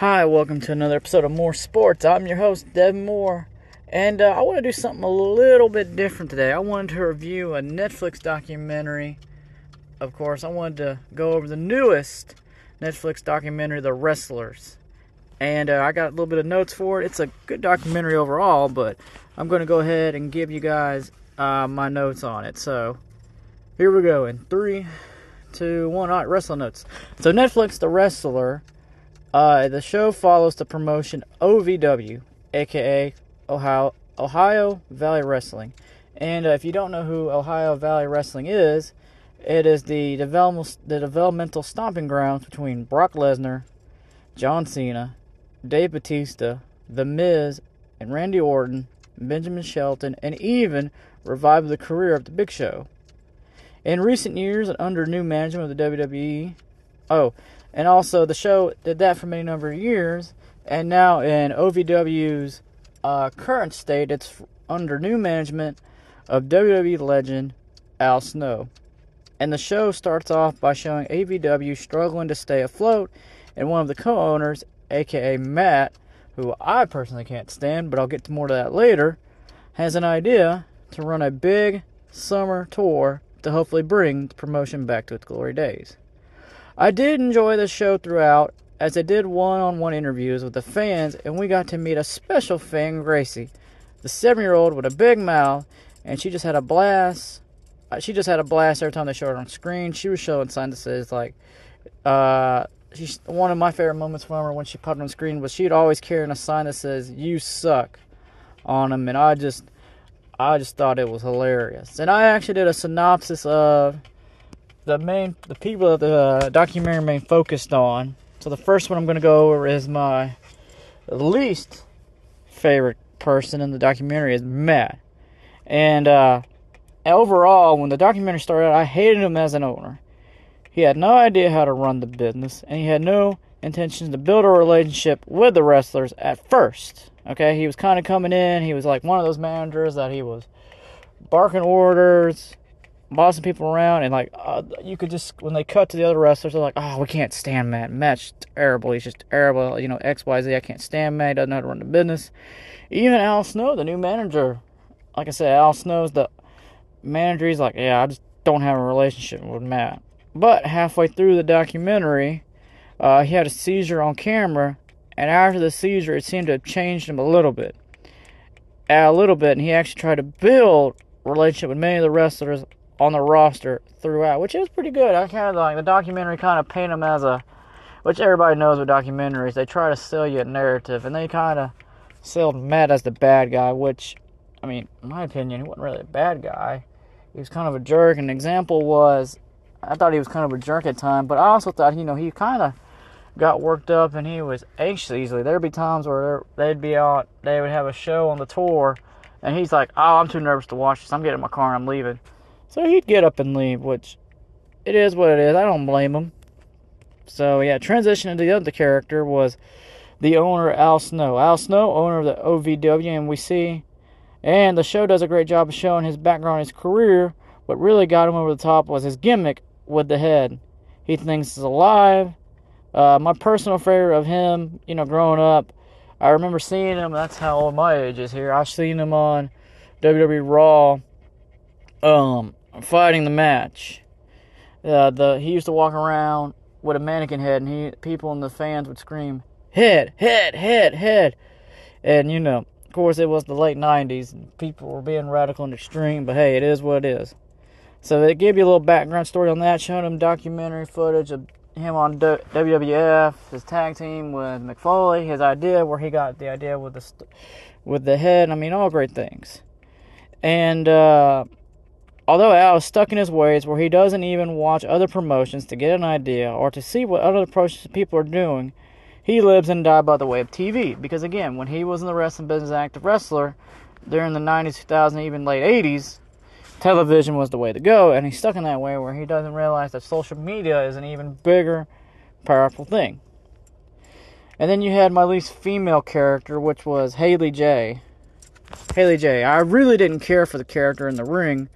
Hi, welcome to another episode of More Sports. I'm your host, Devin Moore, and uh, I want to do something a little bit different today. I wanted to review a Netflix documentary. Of course, I wanted to go over the newest Netflix documentary, The Wrestlers. And uh, I got a little bit of notes for it. It's a good documentary overall, but I'm going to go ahead and give you guys uh, my notes on it. So, here we go in three, two, one. All right, wrestling notes. So, Netflix, The Wrestler uh, the show follows the promotion OVW, aka Ohio Ohio Valley Wrestling. And uh, if you don't know who Ohio Valley Wrestling is, it is the developmental the developmental stomping grounds between Brock Lesnar, John Cena, Dave Batista, The Miz, and Randy Orton, Benjamin Shelton, and even revived the career of the Big Show. In recent years, under new management of the WWE, oh, and also, the show did that for many number of years. And now, in OVW's uh, current state, it's under new management of WWE legend Al Snow. And the show starts off by showing OVW struggling to stay afloat, and one of the co owners, aka Matt, who I personally can't stand, but I'll get to more to that later, has an idea to run a big summer tour to hopefully bring the promotion back to its glory days. I did enjoy the show throughout, as I did one on one interviews with the fans, and we got to meet a special fan, Gracie, the seven year old with a big mouth, and she just had a blast. Uh, she just had a blast every time they showed her on screen. She was showing signs that says, like, uh, she's one of my favorite moments from her when she popped on screen was she'd always carrying a sign that says "You suck" on them, and I just, I just thought it was hilarious. And I actually did a synopsis of the main the people that the uh, documentary main focused on. So the first one I'm going to go over is my least favorite person in the documentary is Matt. And uh, overall, when the documentary started, I hated him as an owner. He had no idea how to run the business, and he had no intentions to build a relationship with the wrestlers at first. Okay, he was kind of coming in. He was like one of those managers that he was barking orders, bossing people around, and like uh, you could just when they cut to the other wrestlers, they're like, "Oh, we can't stand Matt. Matt's terrible. He's just terrible. You know, X, Y, Z. I can't stand Matt. He doesn't know how to run the business." Even Al Snow, the new manager, like I said, Al Snow's the manager. He's like, "Yeah, I just don't have a relationship with Matt." But halfway through the documentary, uh, he had a seizure on camera, and after the seizure, it seemed to have changed him a little bit, a little bit, and he actually tried to build relationship with many of the wrestlers on the roster throughout, which is pretty good. I kind of like the documentary kind of paint him as a, which everybody knows with documentaries, they try to sell you a narrative, and they kind of sold Matt as the bad guy, which, I mean, in my opinion, he wasn't really a bad guy. He was kind of a jerk. An example was, I thought he was kind of a jerk at times, but I also thought, you know, he kind of got worked up and he was anxious easily. There'd be times where they'd be out, they would have a show on the tour, and he's like, "Oh, I'm too nervous to watch this. I'm getting in my car and I'm leaving." So he'd get up and leave, which it is what it is. I don't blame him. So yeah, transition into the other character was the owner Al Snow. Al Snow, owner of the OVW, and we see, and the show does a great job of showing his background, his career. What really got him over the top was his gimmick with the head. He thinks he's alive. Uh, my personal favorite of him, you know, growing up, I remember seeing him. That's how old my age is here. I've seen him on WWE Raw um, fighting the match. Uh, the he used to walk around with a mannequin head, and he people in the fans would scream, "Head, head, head, head!" And you know, of course, it was the late '90s, and people were being radical and extreme. But hey, it is what it is. So they give you a little background story on that, showing him documentary footage of him on WWF, his tag team with Mick Foley, his idea where he got the idea with the with the head. I mean, all great things. And uh, Although Al is stuck in his ways where he doesn't even watch other promotions to get an idea or to see what other people are doing, he lives and dies by the way of TV. Because again, when he was in the wrestling business active wrestler during the 90s, 2000s, even late 80s, television was the way to go, and he's stuck in that way where he doesn't realize that social media is an even bigger, powerful thing. And then you had my least female character, which was Haley J. Haley J. I really didn't care for the character in the ring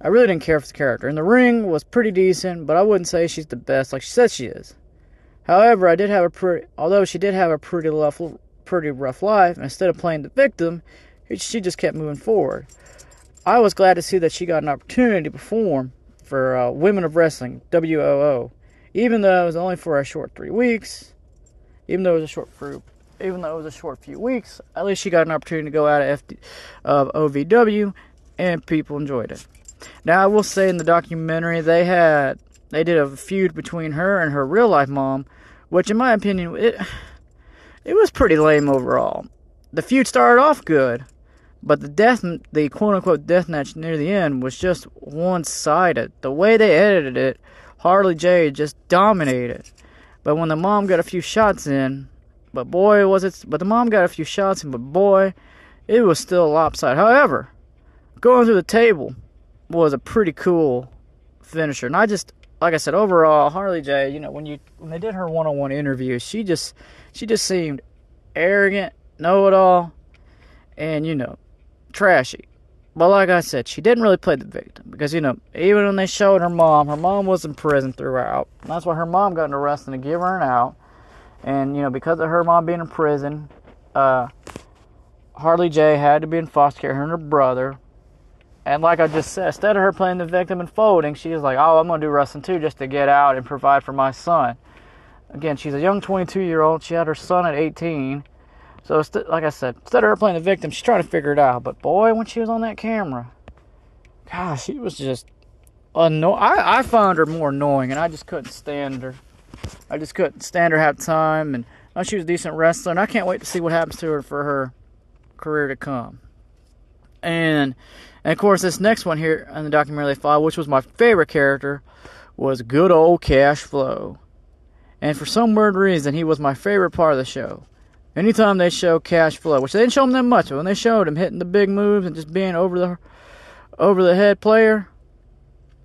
I really didn't care for the character. And the ring was pretty decent, but I wouldn't say she's the best like she says she is. However, I did have a pretty, although she did have a pretty rough, pretty rough life. Instead of playing the victim, she just kept moving forward. I was glad to see that she got an opportunity to perform for uh, Women of Wrestling (WOW), even though it was only for a short three weeks. Even though it was a short group, even though it was a short few weeks, at least she got an opportunity to go out of FD, of OVW, and people enjoyed it. Now I will say in the documentary they had they did a feud between her and her real life mom, which in my opinion it it was pretty lame overall. The feud started off good, but the death the quote unquote death match near the end was just one sided. The way they edited it, Harley J just dominated. But when the mom got a few shots in, but boy was it but the mom got a few shots in, but boy, it was still lopsided. However, going through the table was a pretty cool finisher. And I just like I said, overall, Harley J, you know, when you when they did her one on one interview, she just she just seemed arrogant, know it all, and you know, trashy. But like I said, she didn't really play the victim because you know, even when they showed her mom, her mom was in prison throughout. That's why her mom got into wrestling to give her an out. And you know, because of her mom being in prison, uh, Harley J had to be in foster care. Her and her brother, and like I just said, instead of her playing the victim and folding, she's like, oh, I'm going to do wrestling too just to get out and provide for my son. Again, she's a young 22 year old. She had her son at 18. So, like I said, instead of her playing the victim, she's trying to figure it out. But boy, when she was on that camera, gosh, she was just annoying. I, found her more annoying, and I just couldn't stand her. I just couldn't stand her half time. And she was a decent wrestler, and I can't wait to see what happens to her for her career to come. And and of course, this next one here in the documentary follow, which was my favorite character, was good old Cash Flow. And for some weird reason, he was my favorite part of the show. Anytime they show Cash Flow, which they didn't show him that much, but when they showed him hitting the big moves and just being over the over the head player,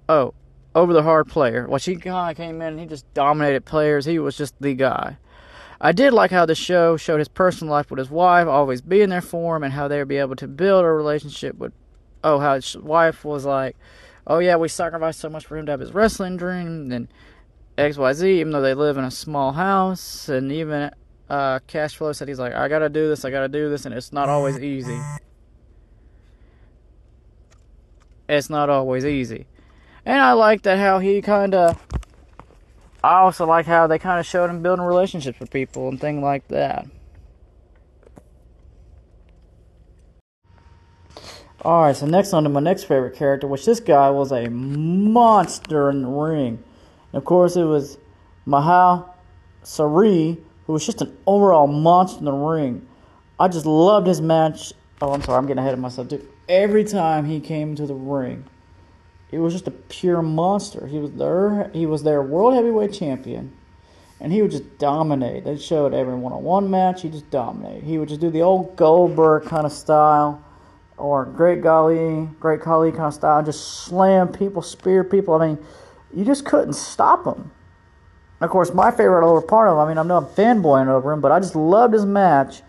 oh, over the hard player. Well, he kind of came in and he just dominated players. He was just the guy. I did like how the show showed his personal life with his wife, always being there for him, and how they would be able to build a relationship with oh, how his wife was like, oh yeah, we sacrificed so much for him to have his wrestling dream, and XYZ, even though they live in a small house, and even uh, Cash Flow said he's like, I gotta do this, I gotta do this, and it's not always easy. It's not always easy. And I like that how he kind of. I also like how they kind of showed him building relationships with people and things like that. Alright, so next on to my next favorite character, which this guy was a monster in the ring. And of course, it was Mahal Sari, who was just an overall monster in the ring. I just loved his match. Oh, I'm sorry, I'm getting ahead of myself, dude. Every time he came to the ring, it was just a pure monster. He was there. He was their world heavyweight champion, and he would just dominate. They showed every one-on-one match. He just dominated. He would just do the old Goldberg kind of style or Great Khali, Great Khali kind of style, just slam people, spear people. I mean, you just couldn't stop him. Of course, my favorite over part of him, I mean, I'm not fanboying over him, but I just loved his match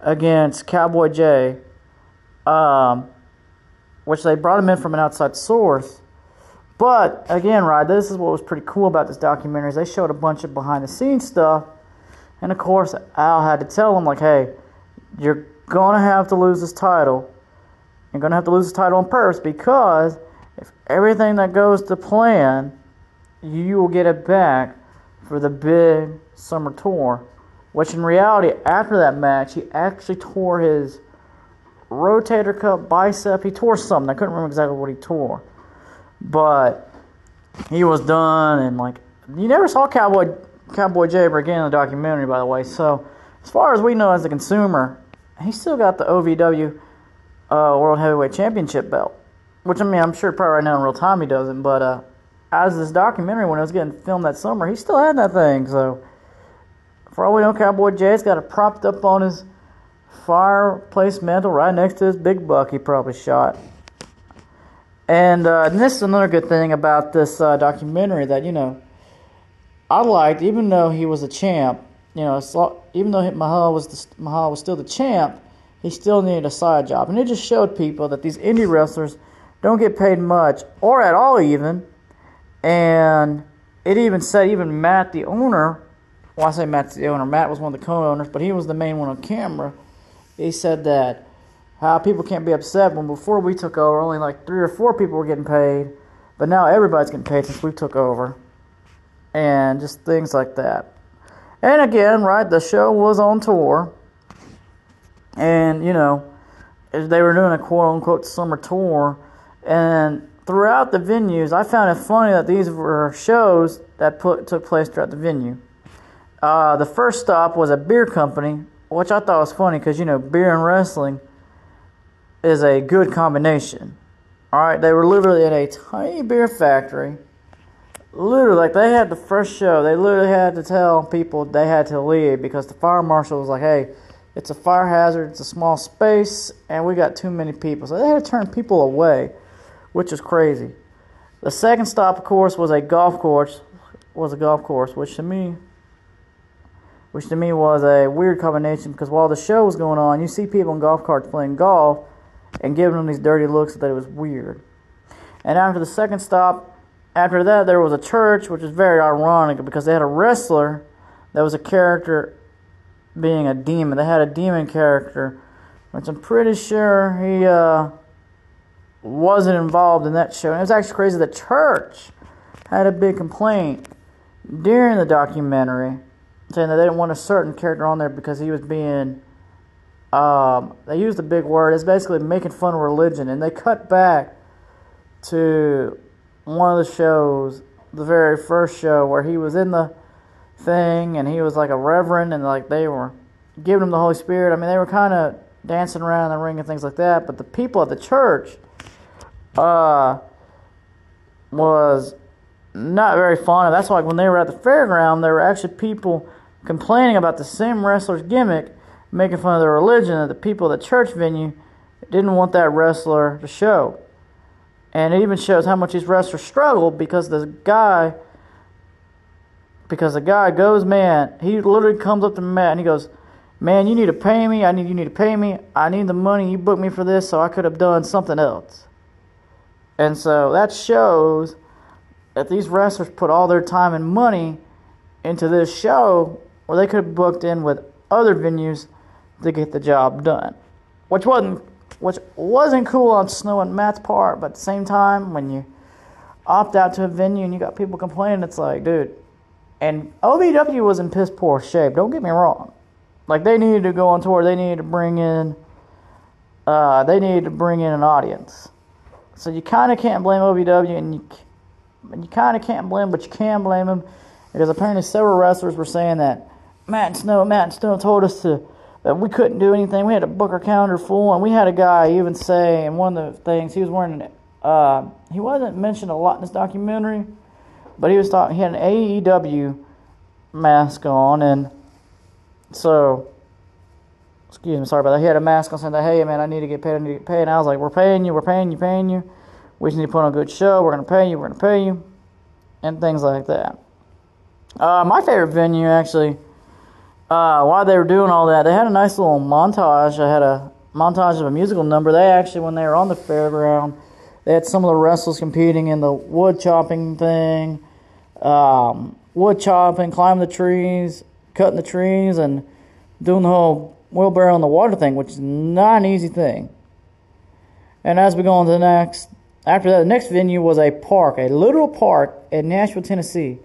against Cowboy J, um, which they brought him in from an outside source. But again, right, this is what was pretty cool about this documentary is they showed a bunch of behind the scenes stuff. And of course, Al had to tell him, like, hey, you're to have to lose this title you're to have to lose this title on purpose because if everything that goes to plan, you will get it back for the big summer tour. Which in reality, after that match, he actually tore his rotator cuff, bicep. He tore something. I couldn't remember exactly what he tore. But he was done, and like, you never saw Cowboy Cowboy J ever again in the documentary, by the way. So, as far as we know as a consumer, he still got the OVW uh, World Heavyweight Championship belt. Which I mean, I'm sure probably right now in real time he doesn't, but uh, as this documentary when it was getting filmed that summer, he still had that thing. So for all we know, Cowboy Jay's got it propped up on his fireplace mantle right next to his big buck he probably shot. And, uh, and this is another good thing about this uh, documentary that you know I liked, even though he was a champ. You know, even though Mahal was the, Mahal was still the champ he still needed a side job. And it just showed people that these indie wrestlers don't get paid much or at all even. And it even said even Matt the owner well, I say Matt's the owner. Matt was one of the co-owners, but he was the main one on camera. He said that how people can't be upset when before we took over, only like three or four people were getting paid, but now everybody's getting paid since we took over, and just things like that. And again, right, the show was on tour, and you know, they were doing a quote unquote summer tour, and throughout the venues, I found it funny that these were shows that put, took place throughout the venue. Uh, the first stop was a beer company, which I thought was funny because you know beer and wrestling is a good combination. All right, they were literally in a tiny beer factory. Literally, like they had the first show, they literally had to tell people they had to leave because the fire marshal was like, "Hey, it's a fire hazard. It's a small space, and we got too many people." So they had to turn people away, which is crazy. The second stop, of course, was a golf course. Was a golf course, which to me which to me was a weird combination because while the show was going on, you see people in golf carts playing golf and giving them these dirty looks that it was weird. And after the second stop, after that, there was a church, which is very ironic because they had a wrestler that was a character being a demon. They had a demon character, which I'm pretty sure he uh, wasn't involved in that show. And it was actually crazy. The church had a big complaint during the documentary saying that they didn't want a certain character on there because he was being um, they used a big word. It's basically making fun of religion, and they cut back to one of the shows, the very first show, where he was in the thing, and he was like a reverend, and like they were giving him the Holy Spirit. I mean, they were kind of dancing around in the ring and things like that. But the people at the church, uh, was not very fond of. That's why when they were at the fairground, there were actually people complaining about the same wrestler's gimmick, making fun of the religion, that the people at the church venue didn't want that wrestler to show. And it even shows how much these wrestlers struggled because the guy, because the guy goes, man, he literally comes up to Matt and he goes, man, you need to pay me. I need you need to pay me. I need the money. You booked me for this, so I could have done something else. And so that shows that these wrestlers put all their time and money into this show or they could have booked in with other venues to get the job done, which wasn't which wasn't cool on Snow and Matt's part, but at the same time, when you opt out to a venue and you got people complaining, it's like, dude. And OVW was in piss poor shape. Don't get me wrong. Like they needed to go on tour. They needed to bring in. Uh, they needed to bring in an audience. So you kind of can't blame OVW, and you you kind of can't blame, but you can blame them because apparently several wrestlers were saying that Matt Snow, Matt and Snow told us to we couldn't do anything. We had to book our calendar full, and we had a guy even say in one of the things he was wearing. Uh, he wasn't mentioned a lot in this documentary, but he was talking. He had an AEW mask on, and so excuse me, sorry about that. He had a mask on saying that, hey man, I need to get paid. I need to get paid. And I was like, we're paying you, we're paying you, paying you. We just need to put on a good show. We're gonna pay you, we're gonna pay you, and things like that. Uh, my favorite venue actually uh, while they were doing all that, they had a nice little montage. I had a montage of a musical number. They actually, when they were on the fairground, they had some of the wrestlers competing in the wood chopping thing, um, wood chopping, climbing the trees, cutting the trees, and doing the whole wheelbarrow in the water thing, which is not an easy thing. And as we go on to the next, after that, the next venue was a park, a literal park in Nashville, Tennessee.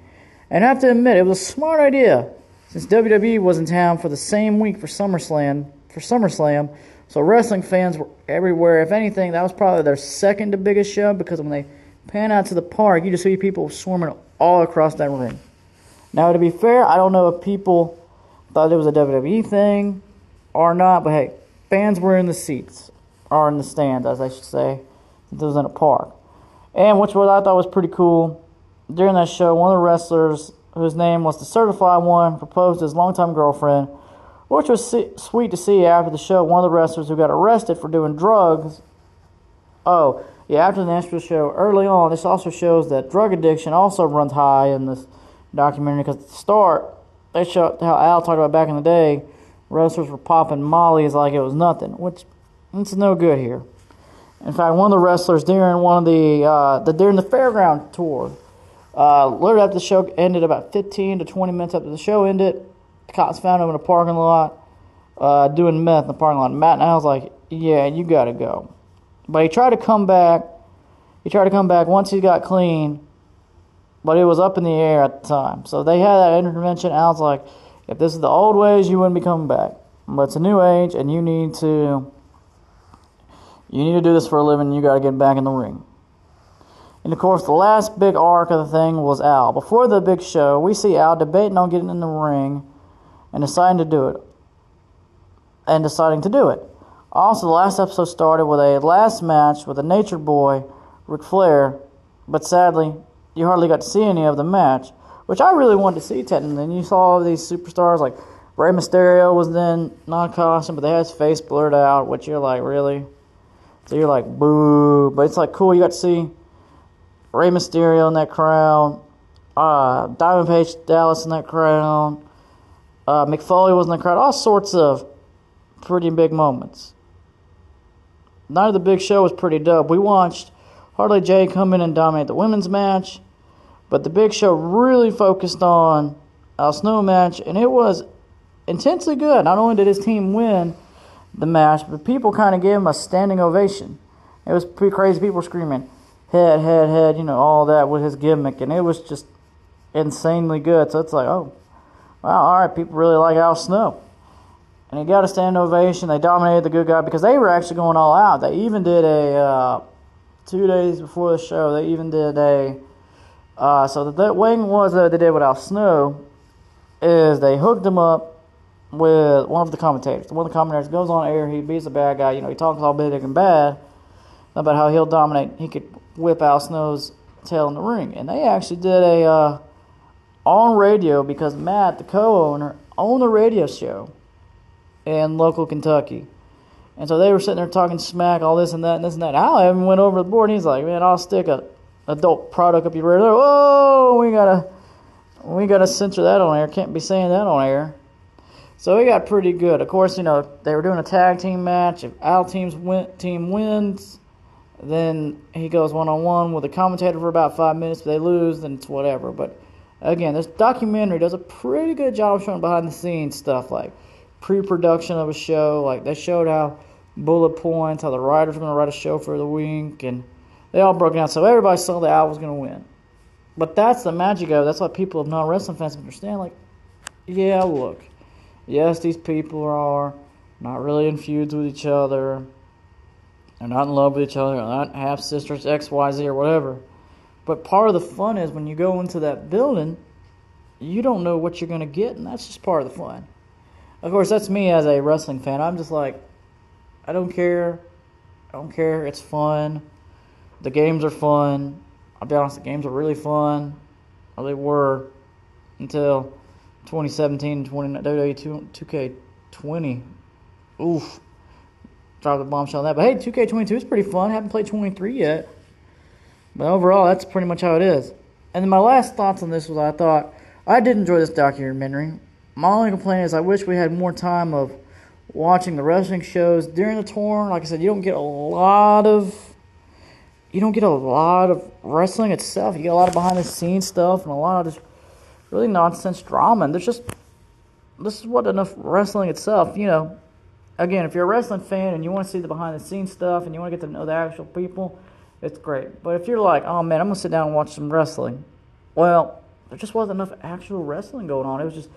And I have to admit, it was a smart idea since WWE was in town for the same week for SummerSlam, for SummerSlam, so wrestling fans were everywhere. If anything, that was probably their second to biggest show because when they pan out to the park, you just see people swarming all across that ring. Now, to be fair, I don't know if people thought it was a WWE thing or not, but hey, fans were in the seats, or in the stands, as I should say, it was in a park. And which what I thought was pretty cool, during that show, one of the wrestlers whose name was the certified one, proposed to his longtime girlfriend, which was sweet to see after the show. One of the wrestlers who got arrested for doing drugs. Oh, yeah, after the Nashville show, early on, this also shows that drug addiction also runs high in this documentary because at the start, they showed how Al talked about back in the day, wrestlers were popping mollies like it was nothing, which it's no good here. In fact, one of the wrestlers during one of the, uh, the during the fairground tour, Uh, literally after the show ended, about 15 to 20 minutes after the show ended, the cops found him in a parking lot uh, doing meth in the parking lot. Matt and I was like, yeah, you got to go. But he tried to come back. He tried to come back once he got clean, but it was up in the air at the time. So they had that intervention. I was like, if this is the old ways, you wouldn't be coming back. But it's a new age, and you need to you need to do this for a living. You got to get back in the ring. And of course, the last big arc of the thing was Al. Before the big show, we see Al debating on getting in the ring and deciding to do it. And deciding to do it. Also, the last episode started with a last match with a Nature Boy, Ric Flair, but sadly, you hardly got to see any of the match, which I really wanted to see technically. And you saw all these superstars like Rey Mysterio was then non costume, but they had his face blurred out, which you're like, really? So you're like, boo. But it's like cool, you got to see Rey Mysterio in that crowd, uh, Diamond Page Dallas in that crowd, uh, Mick Foley was in the crowd, all sorts of pretty big moments. Night of the big show was pretty dope. We watched Harley J come in and dominate the women's match, but the big show really focused on Al Snow match, and it was intensely good. Not only did his team win the match, but people kind of gave him a standing ovation. It was pretty crazy. People were screaming, head, head, head, you know, all that with his gimmick, and it was just insanely good. So it's like, oh, wow, all right, people really like Al Snow. And he got a standing ovation. They dominated the good guy because they were actually going all out. They even did a, uh, two days before the show, they even did a, uh, so the way was that they did with Al Snow is they hooked him up with one of the commentators. One of the commentators goes on air, he beats a bad guy, you know, he talks all big and bad about how he'll dominate, he could whip Al Snow's tail in the ring. And they actually did a uh, on radio because Matt, the co-owner, owned a radio show in local Kentucky. And so they were sitting there talking smack, all this and that and this and that. Al even went over the board and he's like, Man, I'll stick a adult product up your rear. Whoa, we gotta we gotta censor that on air. Can't be saying that on air. So we got pretty good. Of course, you know, they were doing a tag team match. If Al team's win, team wins, then he goes one on one with a commentator for about five minutes. If they lose, then it's whatever. But again, this documentary does a pretty good job showing behind the scenes stuff like pre production of a show. Like they showed how bullet points, how the writers going to write a show for the week, and they all broke down. So everybody saw that Al was going to win. But that's the magic of it. That's what people of non wrestling fans understand. Like, yeah, look, yes, these people are not really in feuds with each other not in love with each other. Not half sisters, X, Y, Z, or whatever. But part of the fun is when you go into that building, you don't know what you're going to get, and that's just part of the fun. Of course, that's me as a wrestling fan. I'm just like, I don't care. I don't care. It's fun. The games are fun. I'll be honest, the games are really fun. Or they were until 2017 20, WWE 2K20. Oof drop the bombshell on that. But hey, 2K22 is pretty fun. Haven't played 23 yet. But overall, that's pretty much how it is. And then my last thoughts on this was I thought I did enjoy this documentary. My only complaint is I wish we had more time of watching the wrestling shows during the tour. Like I said, you don't get a lot of you don't get a lot of wrestling itself. You get a lot of behind the scenes stuff and a lot of just really nonsense drama. And there's just this is what enough wrestling itself, you know, again, if you're a wrestling fan and you want to see the behind the scenes stuff and you want to get to know the actual people, it's great. But if you're like, oh man, I'm gonna sit down and watch some wrestling, well, there just wasn't enough actual wrestling going on. It was just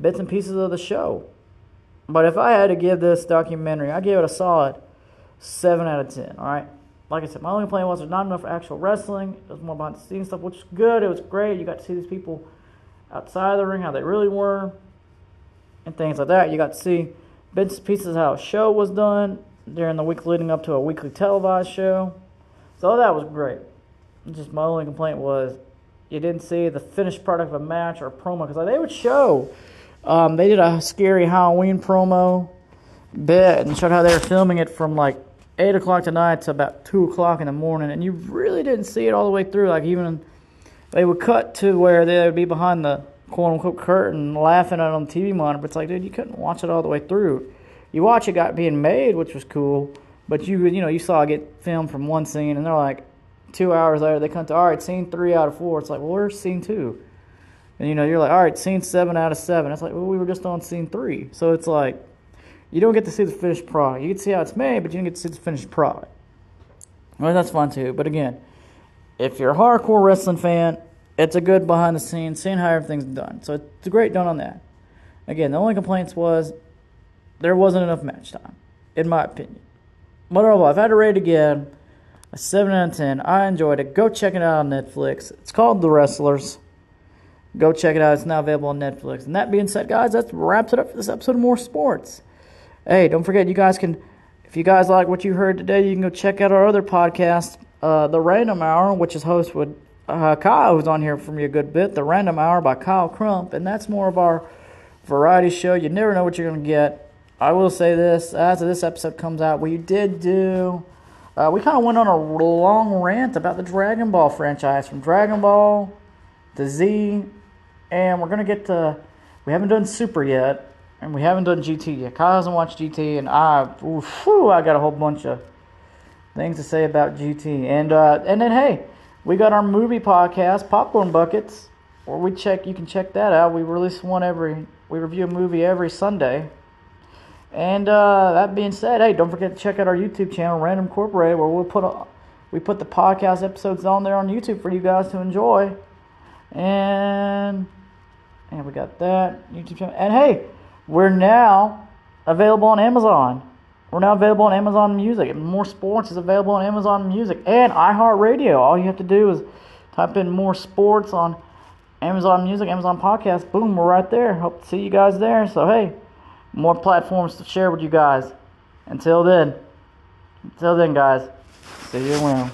bits and pieces of the show. But if I had to give this documentary, I give it a solid seven out of ten. All right. Like I said, my only complaint was there's not enough actual wrestling. It was more behind the scenes stuff, which is good. It was great. You got to see these people outside of the ring, how they really were, and things like that. You got to see bits and pieces of how a show was done during the week leading up to a weekly televised show. So that was great. Just my only complaint was you didn't see the finished product of a match or a promo because like, they would show. Um, they did a scary Halloween promo bit and showed how they were filming it from like eight o'clock tonight to about two o'clock in the morning, and you really didn't see it all the way through. Like even they would cut to where they would be behind the quote unquote curtain laughing at it on the TV monitor. But it's like, dude, you couldn't watch it all the way through. You watch it got being made, which was cool, but you you know you saw it get filmed from one scene, and they're like two hours later, they come to, all right, scene three out of four. It's like, well, where's scene two? And you know, you're like, all right, scene seven out of seven. It's like, well, we were just on scene three. So it's like, you don't get to see the finished product. You can see how it's made, but you don't get to see the finished product. Well, that's fun too. But again, if you're a hardcore wrestling fan, it's a good behind the scenes, seeing how everything's done. So it's a great done on that. Again, the only complaints was there wasn't enough match time, in my opinion. But overall, if I had to rate again, a 7 out of 10. I enjoyed it. Go check it out on Netflix. It's called The Wrestlers. Go check it out. It's now available on Netflix. And that being said, guys, that wraps it up for this episode of More Sports. Hey, don't forget, you guys can, if you guys like what you heard today, you can go check out our other podcast, uh, The Random Hour, which is hosted with uh, Kyle, who's on here for me a good bit. The Random Hour by Kyle Crump. And that's more of our variety show. You never know what you're going to get. I will say this as this episode comes out, we did do. Uh, we kind of went on a long rant about the Dragon Ball franchise from Dragon Ball to Z, and we're gonna get to. We haven't done Super yet, and we haven't done GT yet. Kyle hasn't watched GT, and I, whew, I got a whole bunch of things to say about GT. And uh, and then hey, we got our movie podcast, Popcorn Buckets, where we check. You can check that out. We release one every. We review a movie every Sunday. And uh, that being said, hey, don't forget to check out our YouTube channel, Random Incorporated, where we'll put a, we put the podcast episodes on there on YouTube for you guys to enjoy. And and we got that YouTube channel. And hey, we're now available on Amazon. We're now available on Amazon Music. More sports is available on Amazon Music and iHeartRadio. All you have to do is type in more sports on Amazon Music, Amazon Podcast. Boom, we're right there. Hope to see you guys there. So hey more platforms to share with you guys. Until then, until then, guys, see you around.